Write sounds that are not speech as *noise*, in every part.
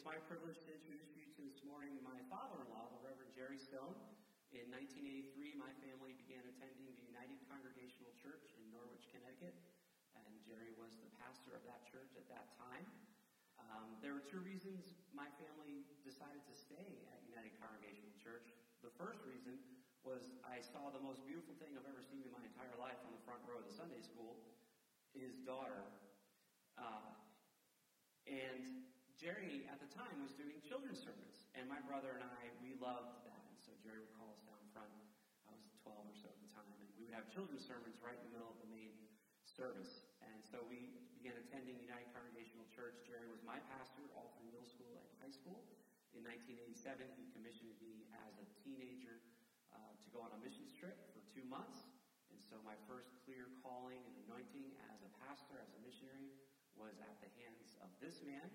It's my privilege to introduce you to this morning my father-in-law, the Reverend Jerry Stone. In 1983, my family began attending the United Congregational Church in Norwich, Connecticut, and Jerry was the pastor of that church at that time. Um, there were two reasons my family decided to stay at United Congregational Church. The first reason was I saw the most beautiful thing I've ever seen in my entire life on the front row of the Sunday school. His daughter, uh, and Jerry at the time was doing children's sermons, and my brother and I we loved that. And so Jerry would call us down front. I was 12 or so at the time, and we would have children's sermons right in the middle of the main service. And so we began attending United Congregational Church. Jerry was my pastor all through middle school and high school. In 1987, he commissioned me as a teenager uh, to go on a missions trip for two months. And so my first clear calling and anointing as a pastor, as a missionary, was at the hands of this man.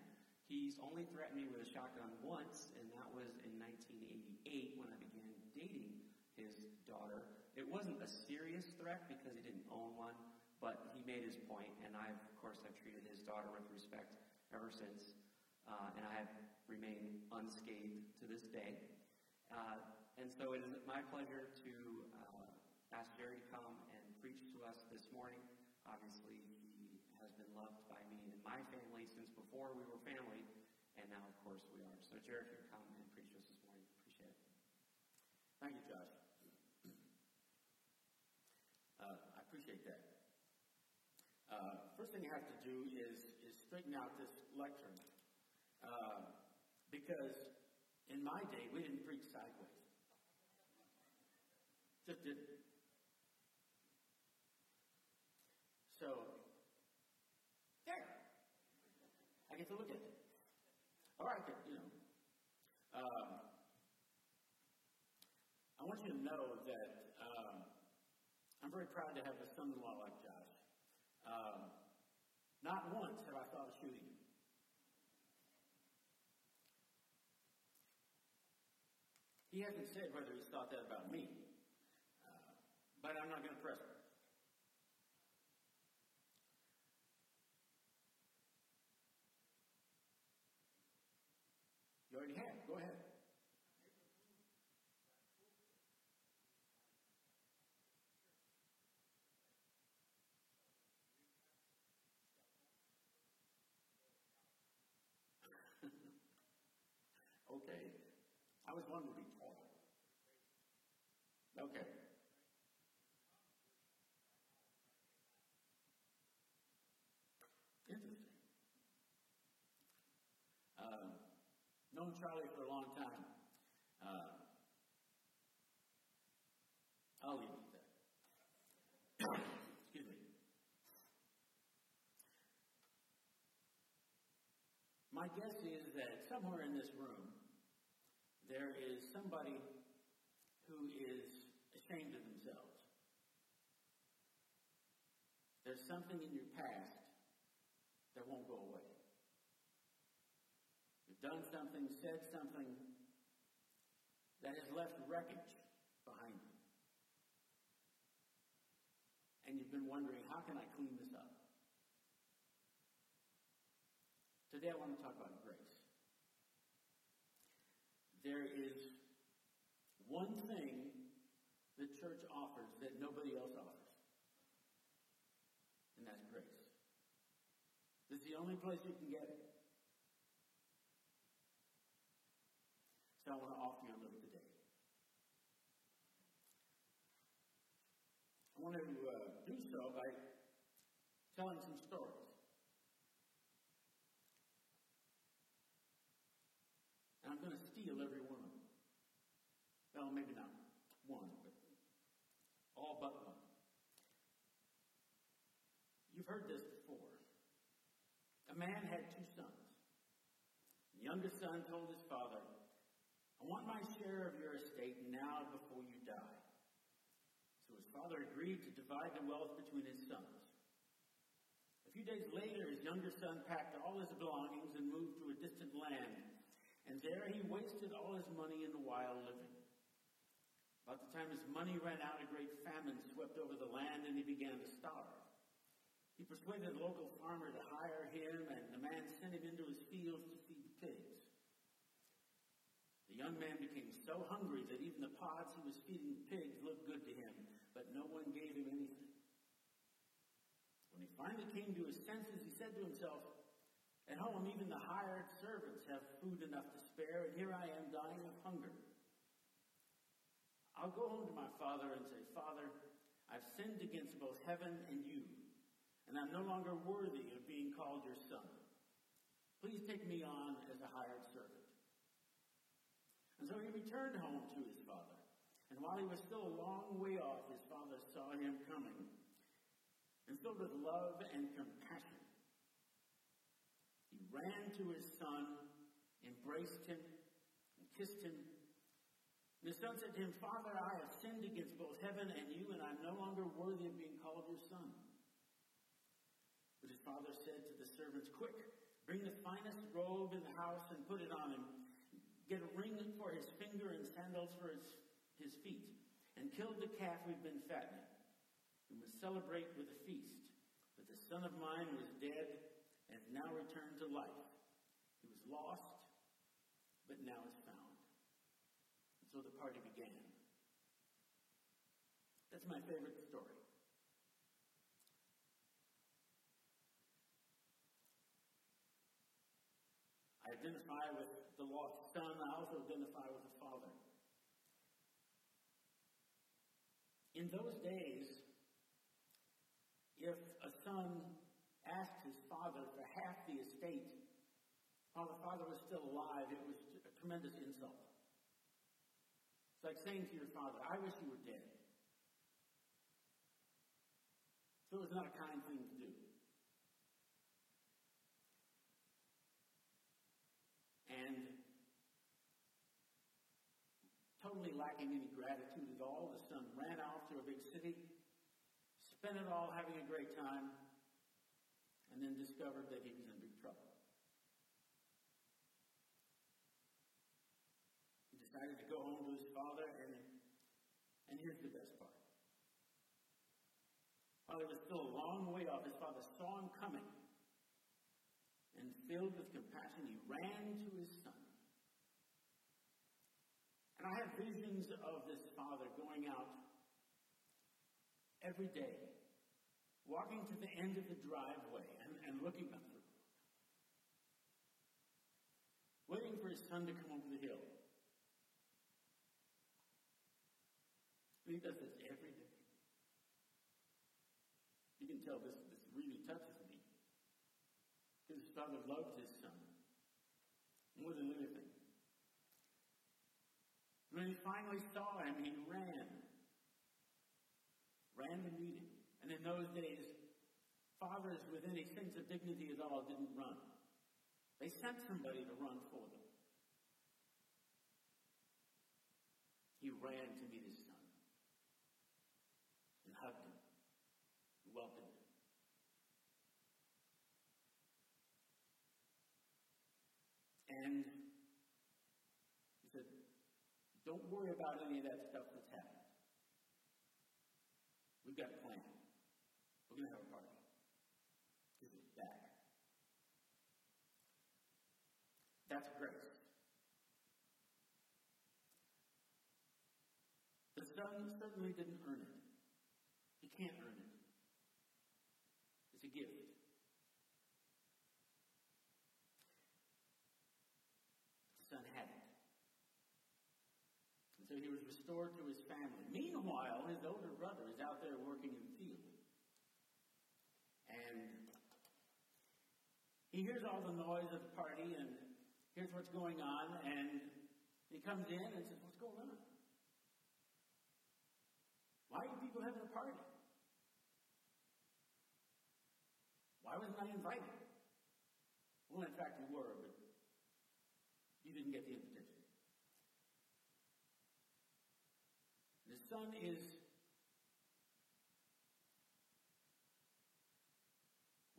He's only threatened me with a shotgun once, and that was in 1988 when I began dating his daughter. It wasn't a serious threat because he didn't own one, but he made his point, and I, of course, have treated his daughter with respect ever since, uh, and I have remained unscathed to this day. Uh, and so it is my pleasure to uh, ask Jerry to come and preach to us this morning. Obviously, he has been loved by me and my family since before we were family, and now, of course, we are. So, Jerry, if you come and preach us this morning, appreciate it. Thank you, Josh. *clears throat* Uh, I appreciate that. Uh, first thing you have to do is, is straighten out this lectern. Uh, because in my day, we didn't preach sideways. Just didn't. So, there. I get to look at it. All right, you know. Um, I want you to know that um, I'm very proud to have a son-in-law like Josh. Um, not once have I thought of shooting him. He hasn't said whether he's thought that about me, uh, but I'm not going to press him. You already have. Go ahead. okay. I was wanting to be tall. Okay. Interesting. Um, known Charlie for a long time. Uh, I'll leave it that. Excuse me. My guess is that somewhere in this room there is somebody who is ashamed of themselves. There's something in your past that won't go away. You've done something, said something that has left wreckage behind you. And you've been wondering, how can I clean this up? Today I want to talk about. There is one thing the church offers that nobody else offers, and that's grace. This is the only place you can get it. So I want to offer you a little today. I want to uh, do so by telling some stories. And I'm going to steal every one of them. Well, maybe not one, but all but one. You've heard this before. A man had two sons. The youngest son told his father, I want my share of your estate now before you die. So his father agreed to divide the wealth between his sons. A few days later, his younger son packed all his belongings and moved to a distant land. And there he wasted all his money in the wild living. About the time his money ran out, a great famine swept over the land and he began to starve. He persuaded a local farmer to hire him, and the man sent him into his fields to feed the pigs. The young man became so hungry that even the pods he was feeding the pigs looked good to him, but no one gave him anything. When he finally came to his senses, he said to himself, At home, even the hired servants have food enough to spare, and here I am dying of hunger. I'll go home to my father and say, Father, I've sinned against both heaven and you, and I'm no longer worthy of being called your son. Please take me on as a hired servant. And so he returned home to his father. And while he was still a long way off, his father saw him coming. And filled with love and compassion, ran to his son, embraced him, and kissed him. And the son said to him, Father, I have sinned against both heaven and you, and I'm no longer worthy of being called your son. But his father said to the servants, Quick, bring the finest robe in the house and put it on him get a ring for his finger and sandals for his, his feet, and kill the calf we've been fattening. We must celebrate with a feast. But the son of mine was dead and has now returned to life. He was lost, but now is found. And so the party began. That's my favorite story. I identify with the lost son. I also identify with the father. In those days, if a son father for half the estate while the father was still alive, it was a tremendous insult. It's like saying to your father, I wish you were dead. So it was not a kind thing to do. And totally lacking any gratitude at all. The son ran off to a big city, spent it all having a great time, and then discovered that he was in big trouble. He decided to go home to his father, and, and here's the best part. While he was still a long way off, his father saw him coming, and filled with compassion, he ran to his son and I have visions of this father going out every day, walking to the end of the driveway and, looking up waiting for his son to come over the hill. And he does this every day. You can tell this, this really touches me. Because his father loved his son more than anything. When he finally saw him, he ran. Ran to meet him. And in those days, fathers with any sense of dignity at all didn't run. They sent somebody to run for them. He ran to meet his son and hugged him, and welcomed him. And he said, don't worry about any of that stuff that's happened. We've got a plan. We're going to have a party. This is back. That's grace. The son certainly didn't earn it. He can't earn it. It's a gift. The son had it. And so he was restored to his family. Meanwhile, his older brother is out there working in the field. And he hears all the noise of the party and hears what's going on, and he comes in and says, What's going on? Why are you people having a party? Why wasn't I invited? Well, in fact, you were, but you didn't get the invitation. The son is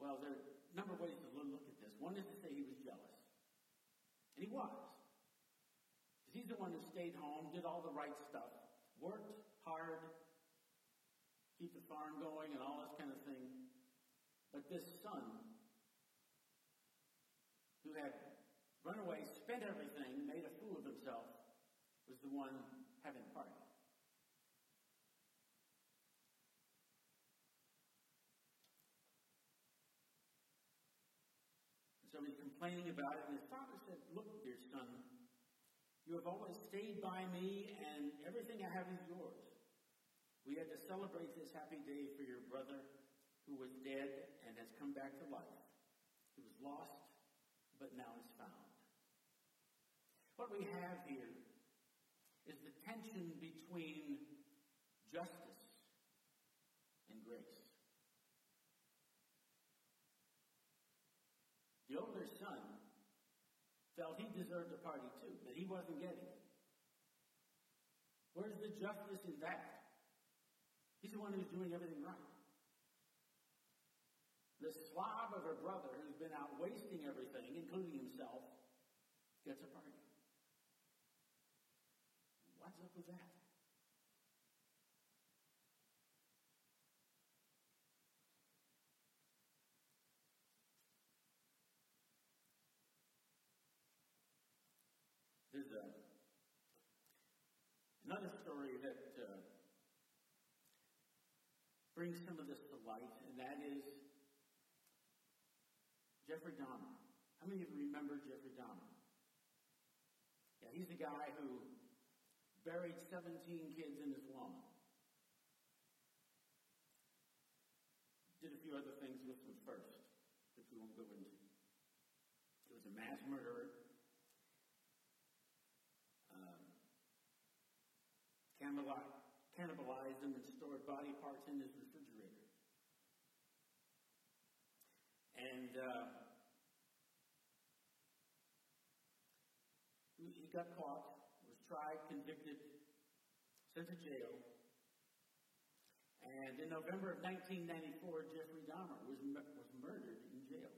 well, there are a number of ways to look at this. One is to say he was jealous. And he was. He's the one who stayed home, did all the right stuff, worked hard, keep the farm going and all this kind of thing. But this son, who had run away, spent everything, made a fool of himself, was the one having the so he's complaining about it, and his father said, Look, dear son, you have always stayed by me, and everything I have is yours. We had to celebrate this happy day for your brother who was dead and has come back to life. He was lost, but now is found. What we have here is the tension between justice and grace. The son felt he deserved a party too, but he wasn't getting it. Where's the justice in that? He's the one who's doing everything right. The slob of a brother who's been out wasting everything, including himself, gets a party. What's up with that? Another story that uh, brings some of this to light, and that is Jeffrey Dahmer. How many of you remember Jeffrey Dahmer? Yeah, he's the guy who buried 17 kids in his lawn. Did a few other things with them first, which we won't go into. He was a mass murderer. Um, cannibalized them and stored body parts in his refrigerator. And uh, he got caught, was tried, convicted, sent to jail. And in November of 1994, Jeffrey Dahmer was, was murdered in jail.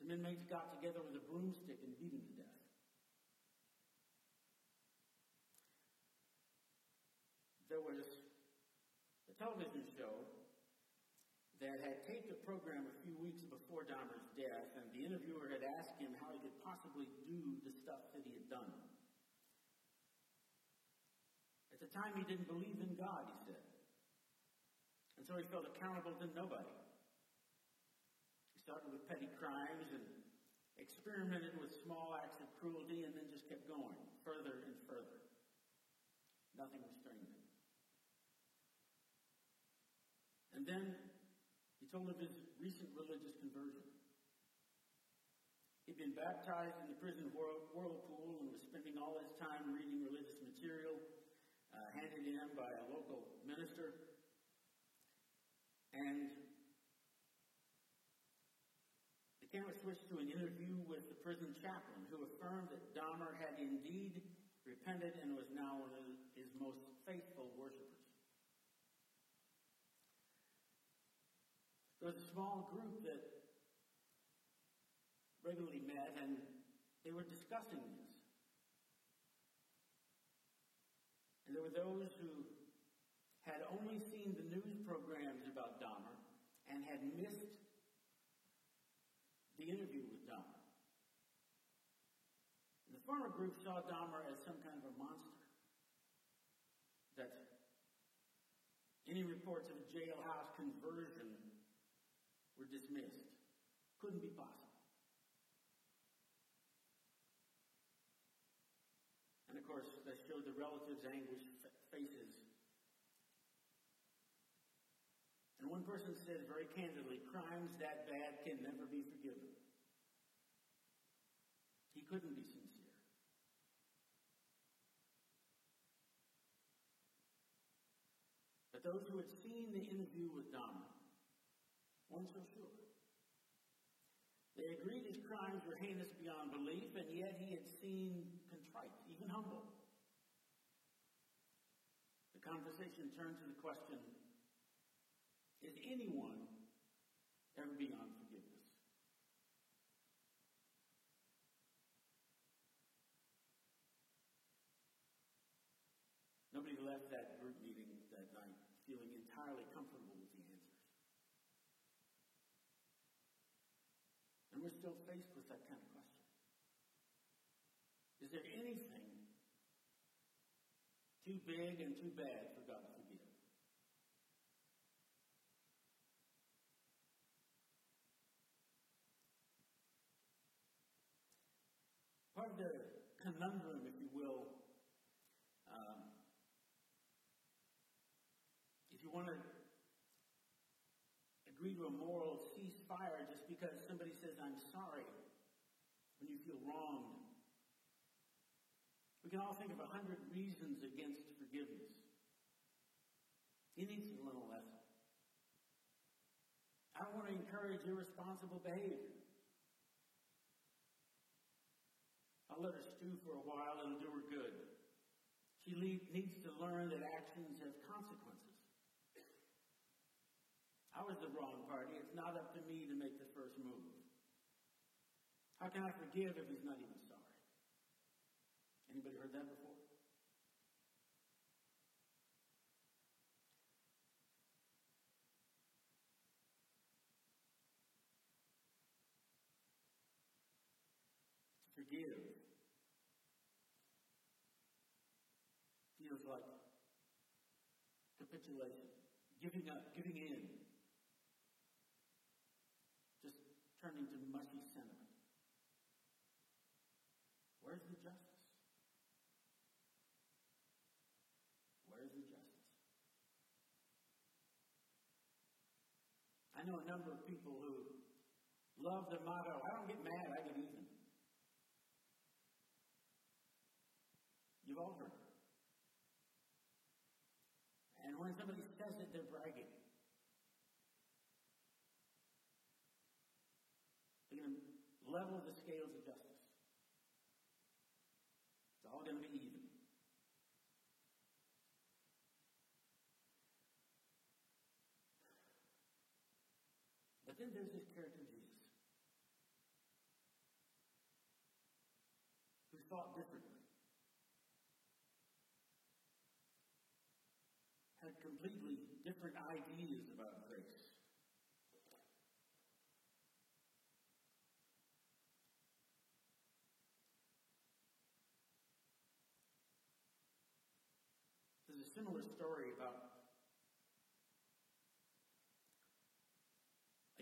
Some inmates got together with a broomstick and beat him to death. There was a television show that had taped a program a few weeks before Dahmer's death, and the interviewer had asked him how he could possibly do the stuff that he had done. At the time, he didn't believe in God, he said. And so he felt accountable to nobody. He started with petty crimes and experimented with small acts of cruelty and then just kept going further and further. Nothing restrained him. And then he told of his recent religious conversion. He'd been baptized in the prison whirlpool and was spending all his time reading religious material uh, handed in by a local minister. And the camera switched to an interview with the prison chaplain who affirmed that Dahmer had indeed repented and was now one of his most faithful worshipers. There was a small group that regularly met and they were discussing this. And there were those who had only seen the news programs about Dahmer and had missed the interview with Dahmer. The former group saw Dahmer as some kind of a monster. That any reports of a jailhouse conversion were dismissed. Couldn't be possible. And of course, that showed the relatives' anguished faces. And one person said very candidly, crimes that bad can never be forgiven. He couldn't be sincere. But those who had seen the interview with Dahmer weren't so sure. They agreed his crimes were heinous beyond belief, and yet he had seemed contrite, even humble. The conversation turned to the question Is anyone ever beyond forgiveness? Nobody left that group meeting that night feeling entirely comfortable with the answers. And we're still faced with that kind of question. Is there anything too big and too bad for God to forgive. Part of the conundrum, if you will, um, if you want to agree to a moral ceasefire just because somebody says, I'm sorry, when you feel wronged, we can all think of a hundred reasons against forgiveness. He needs to learn a lesson. I don't want to encourage irresponsible behavior. I'll let her stew for a while, it'll do her good. She needs to learn that actions have consequences. I was the wrong party. It's not up to me to make the first move. How can I forgive if he's not even sorry? Anybody heard that before? Forgive feels like capitulation, giving up, giving in, just turning to mushy sentiment. Where's the justice? Where's the justice? I know a number of people who love the motto, I don't get mad, I get even. You've all heard it. And when somebody says it, they're bragging. They're going to level the scales of justice. It's all going to be even. But then there's this character, Jesus, who thought differently. Had completely different ideas about grace. There's a similar story about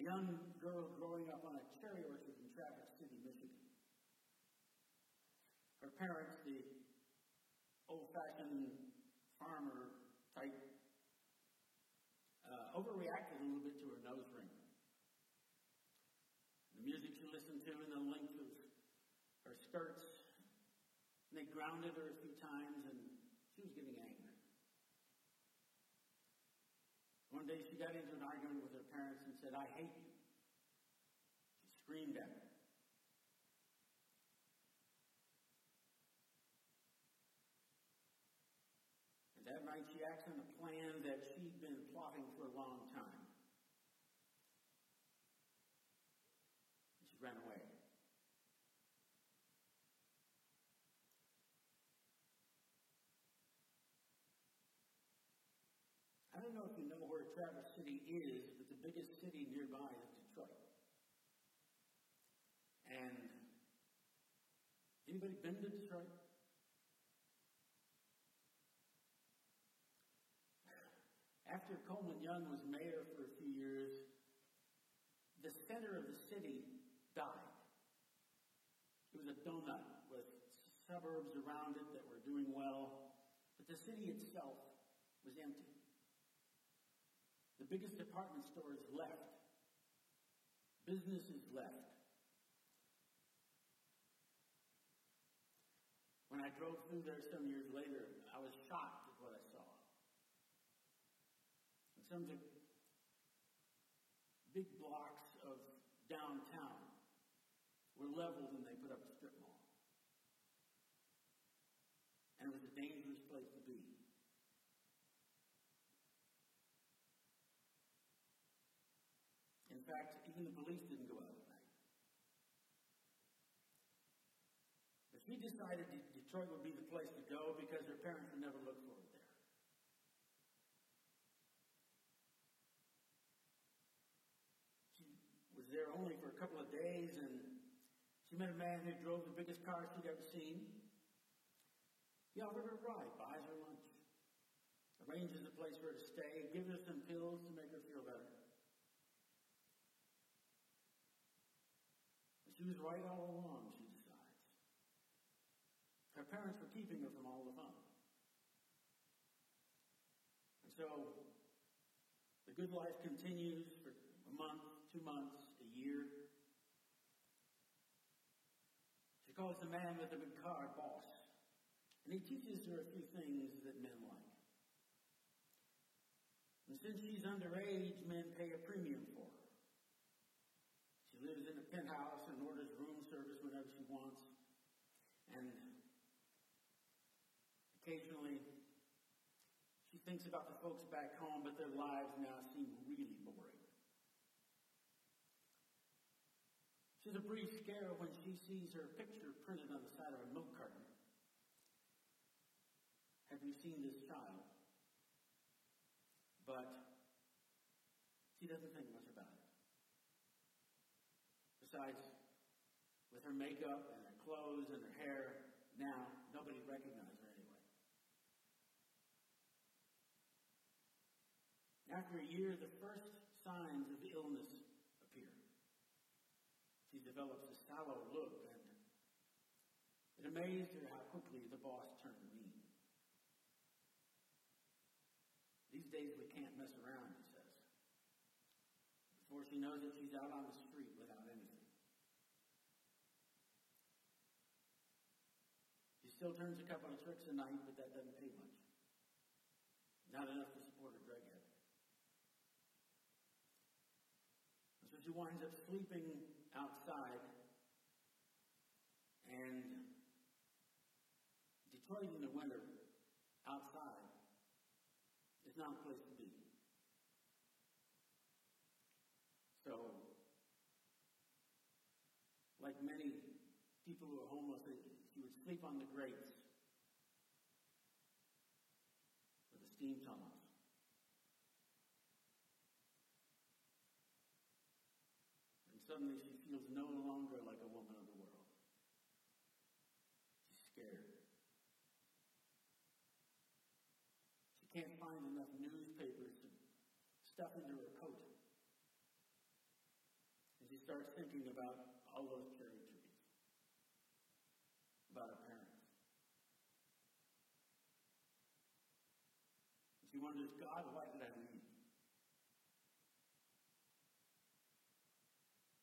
young girl growing up on a cherry orchard in Traverse City, Michigan. Her parents, the old fashioned farmer type, uh, overreacted a little bit to her nose ring. The music she listened to and the length of her skirts. And they grounded her a few times and she was getting angry. One day she got into an argument with parents and said, I hate you. She screamed at them. And that night she acts on a plan that she'd been plotting for a long time. And she ran away. I don't know if you know where Traverse City is, but the biggest city nearby is Detroit. And anybody been to Detroit? After Coleman Young was mayor for a few years, the center of the city died. It was a donut with suburbs around it that were doing well, but the city itself was empty. Biggest department stores left. Businesses left. When I drove through there some years later, I was shocked at what I saw. And some of big blocks of downtown were leveled and they put up a strip mall. And it was a dangerous place to be. In fact, even the police didn't go out at night. But she decided that Detroit would be the place to go because her parents would never look for her there. She was there only for a couple of days and she met a man who drove the biggest car she'd ever seen. He offered her a ride, buys her lunch. arranges a place for her to stay, gives her some pills to make her feel better. She was right all along, she decides. Her parents were keeping her from all the fun. And so, the good life continues for a month, two months, a year. She calls the man with the big car boss. And he teaches her a few things that men like. And since she's underage, men pay a premium for her. She lives in a penthouse and orders room service whenever she And occasionally, she thinks about the folks back home, but their lives now seem really boring. She's a brief scare when she sees her picture printed on the side of a milk carton. Have you seen this child? But she doesn't think much about it. Besides, with her makeup and her clothes and her hair, now nobody recognizes her anyway. After a year, the first signs of illness appear. She develops a sallow look, and it amazed her how quickly the boss turned mean. These days we can't mess around, he says. Before she knows it, she's out on the street without anything. She still turns a couple of tricks a night, but that doesn't pay much. Not enough to support her drug. So she winds up sleeping outside. And Detroit in the winter, outside, is not a place to be. So, like many people who are homeless, she would sleep on the grates or the steam tunnels. And suddenly she feels no longer like a woman of the world. She's scared. She can't find enough newspapers to stuff into her coat. And she starts thinking about all those cherry trees, about her parents. And she wonders, God, why did I leave?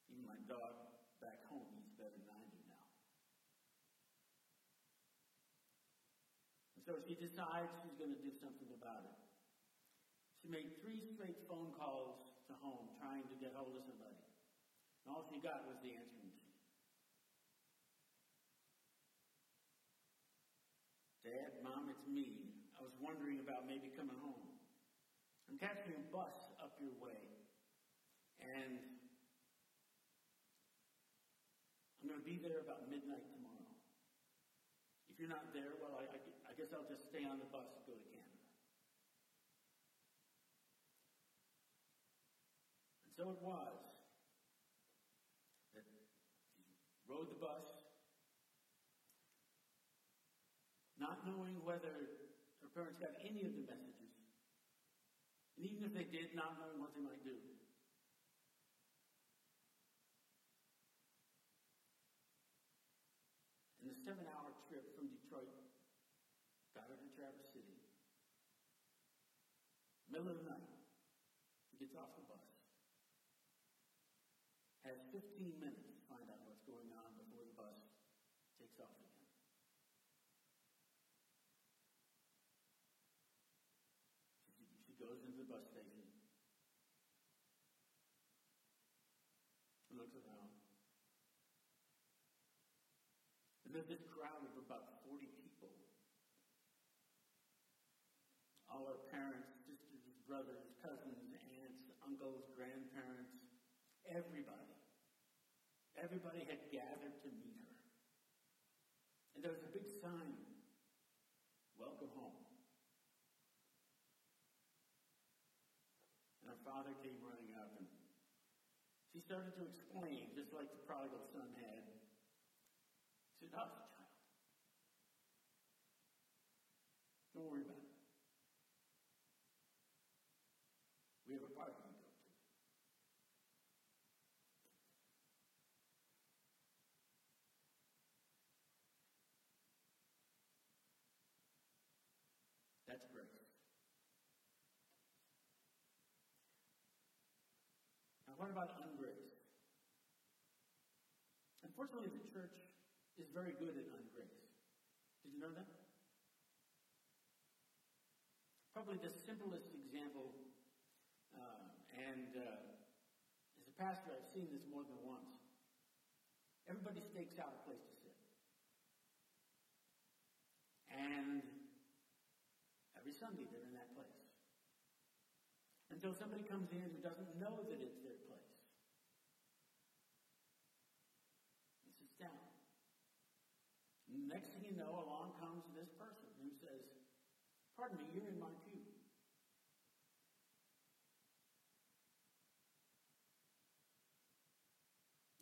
Even my dog back home eats better than I do now. And so she decides she's going to do something about it. She made three straight phone calls to home trying to get hold of somebody. And all she got was the answering machine. Dad, Mom, it's me. I was wondering about maybe coming home. I'm catching a bus up your way. And I'm going to be there about midnight tomorrow. If you're not there, well, I, I, guess I'll just stay on the bus and go to Canada. And so it was that he rode the bus, not knowing whether her parents got any of the messages, and even if they did, not knowing what they might do. And the seven hour trip from Detroit got her to Traverse City. Middle of the night, she gets off the bus. Has 15 minutes to find out what's going on before the bus takes off again. She, she goes into the bus station, He looks around, and there's this crowd of about 40 people. All her parents, sisters, brothers, cousins, aunts, uncles, grandparents, everybody. Everybody had gathered to meet her. And there was a big sign started to explain, just like the prodigal son had, it's enough, child. Don't worry about it. We have a party to go to. That's grace. What about ungrace? Unfortunately, the church is very good at ungrace. Did you know that? Probably the simplest example, uh, and uh, as a pastor, I've seen this more than once. Everybody stakes out a place to sit. And every Sunday they're in that place. Until somebody comes in who doesn't know that it's their place. He sits down. Next thing you know, along comes this person who says, Pardon me, you're in my pew.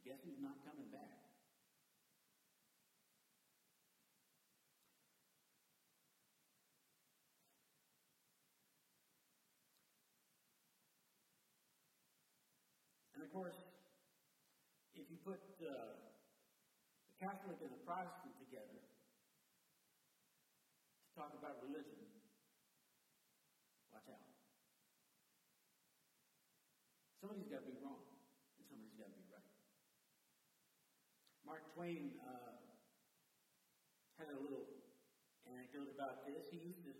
Guess who's not coming back? And of course, if you put the Catholic and the Protestant together to talk about religion, watch out. Somebody's got to be wrong, and somebody's got to be right. Mark Twain uh, had a little anecdote about this. He used to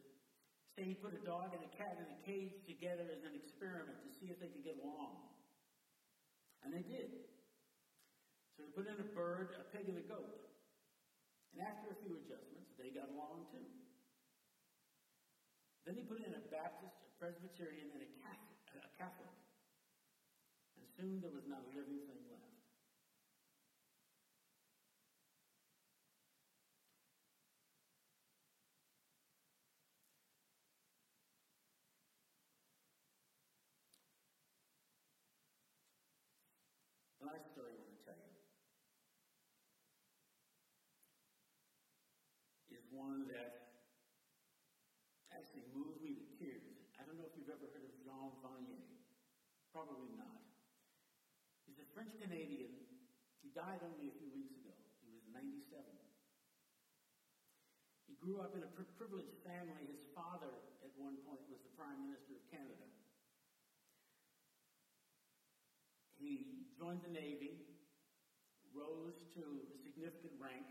say he put a dog and a cat in a cage together as an experiment to see if they could get along. And they did. So he put in a bird, a pig, and a goat. And after a few adjustments, they got along too. Then he put in a Baptist, a Presbyterian, and a Catholic. A Catholic. And soon there was not a living thing left. The last story I want to tell you is one that actually moved me to tears. I don't know if you've ever heard of Jean Vanier. Probably not. He's a French Canadian. He died only a few weeks ago. He was 97. He grew up in a pri- privileged family. His father, at one point, was the Prime Minister of Canada. He joined the Navy, rose to a significant rank.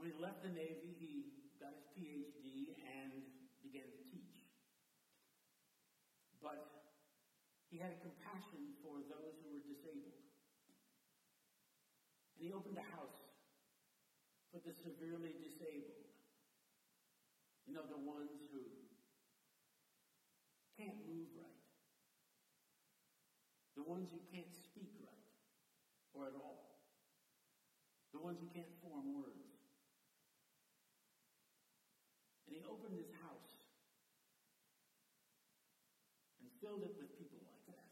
When he left the Navy, he got his PhD and began to teach. But he had a compassion for those who were disabled. And he opened a house for the severely disabled. You know, the ones who can't move right. The ones who can't speak right or at all. The ones who can't form words. And he opened his house and filled it with people like that.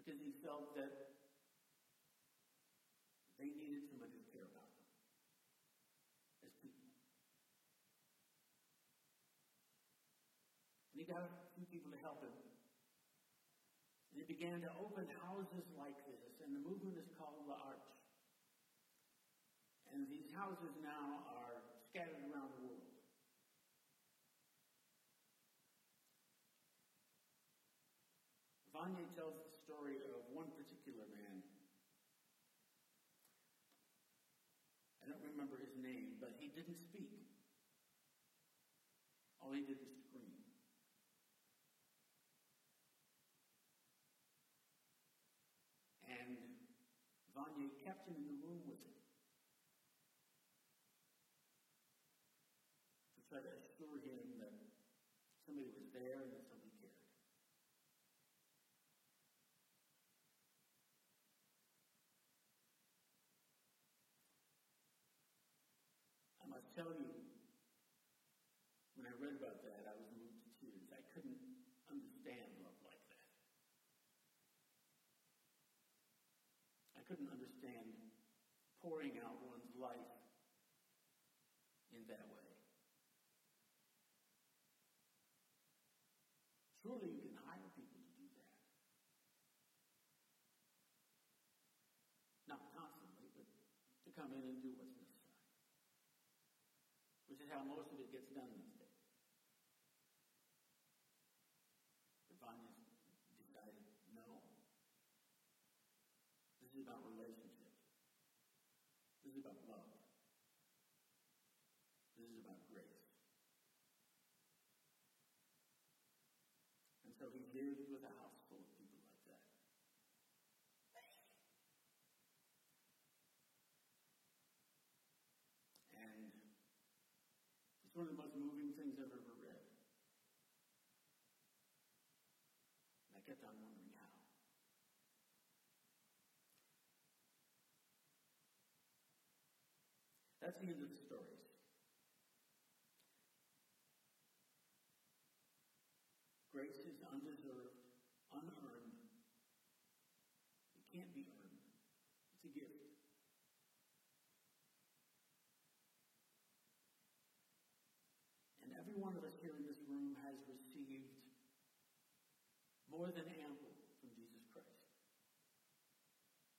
Because he felt that they needed somebody to care about them as people. And he got a few people to help him. And he began to open houses like this, and the movement is called the Arch. And these houses now are scattered around the world. Vanier tells the story of one particular man. I don't remember his name, but he didn't speak. All he did was scream. And Vanier kept him in the room with him to try to assure him that somebody was there and that somebody cared. I must tell you, when I read about that, I was moved to tears. I couldn't understand love like that. I couldn't understand pouring out one's life in that way. Surely you can hire people to do that. Not constantly, but to come in and do what's necessary. which is how most of it gets done these days. But Vanier's decided, no. This is about relationships. This is about love. This is about grace. And so he lived with a house full of people like that. And it's one of the most moving things I've ever read. And I kept on wondering how. That's the end of the stories. Grace is undeserved, unearned. It can't be earned. It's a gift. And every one of us here in this room has received more than ample from Jesus Christ.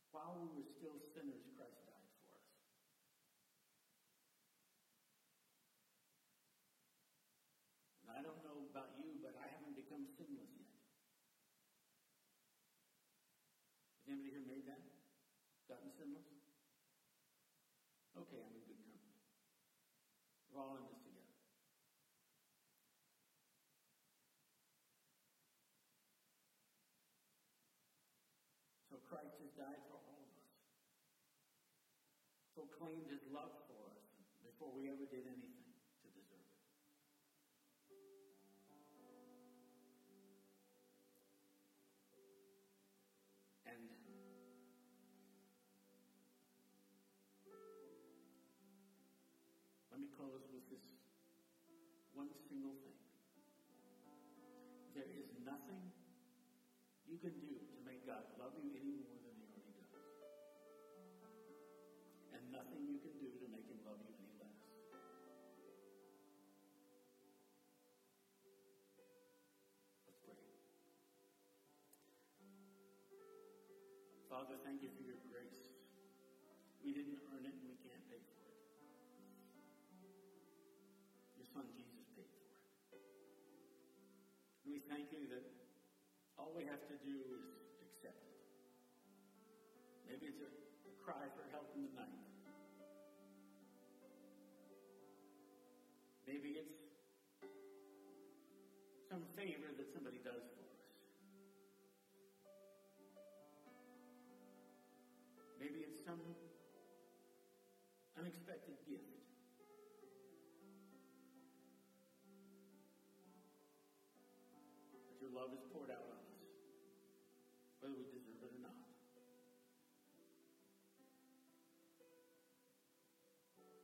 While we were still sinners, Christ died for us. And I don't know about you, but I haven't become sinless yet. Has anybody here made that? Gotten sinless? Okay, I'm in good company. We're all in this together. So Christ has died for all of us. Proclaimed his love for us before we ever did anything to deserve it. And let me close with this one single thing. There is nothing you can do to make God Father, thank you for your grace. We didn't earn it and we can't pay for it. Your son Jesus paid for it. We thank you that all we have to do is accept it. Maybe it's a, a cry for help in the night. Maybe it's some favor that somebody does some unexpected gift. That your love is poured out on us, whether we deserve it or not.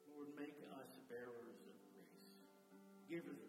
Lord, make us bearers of grace, givers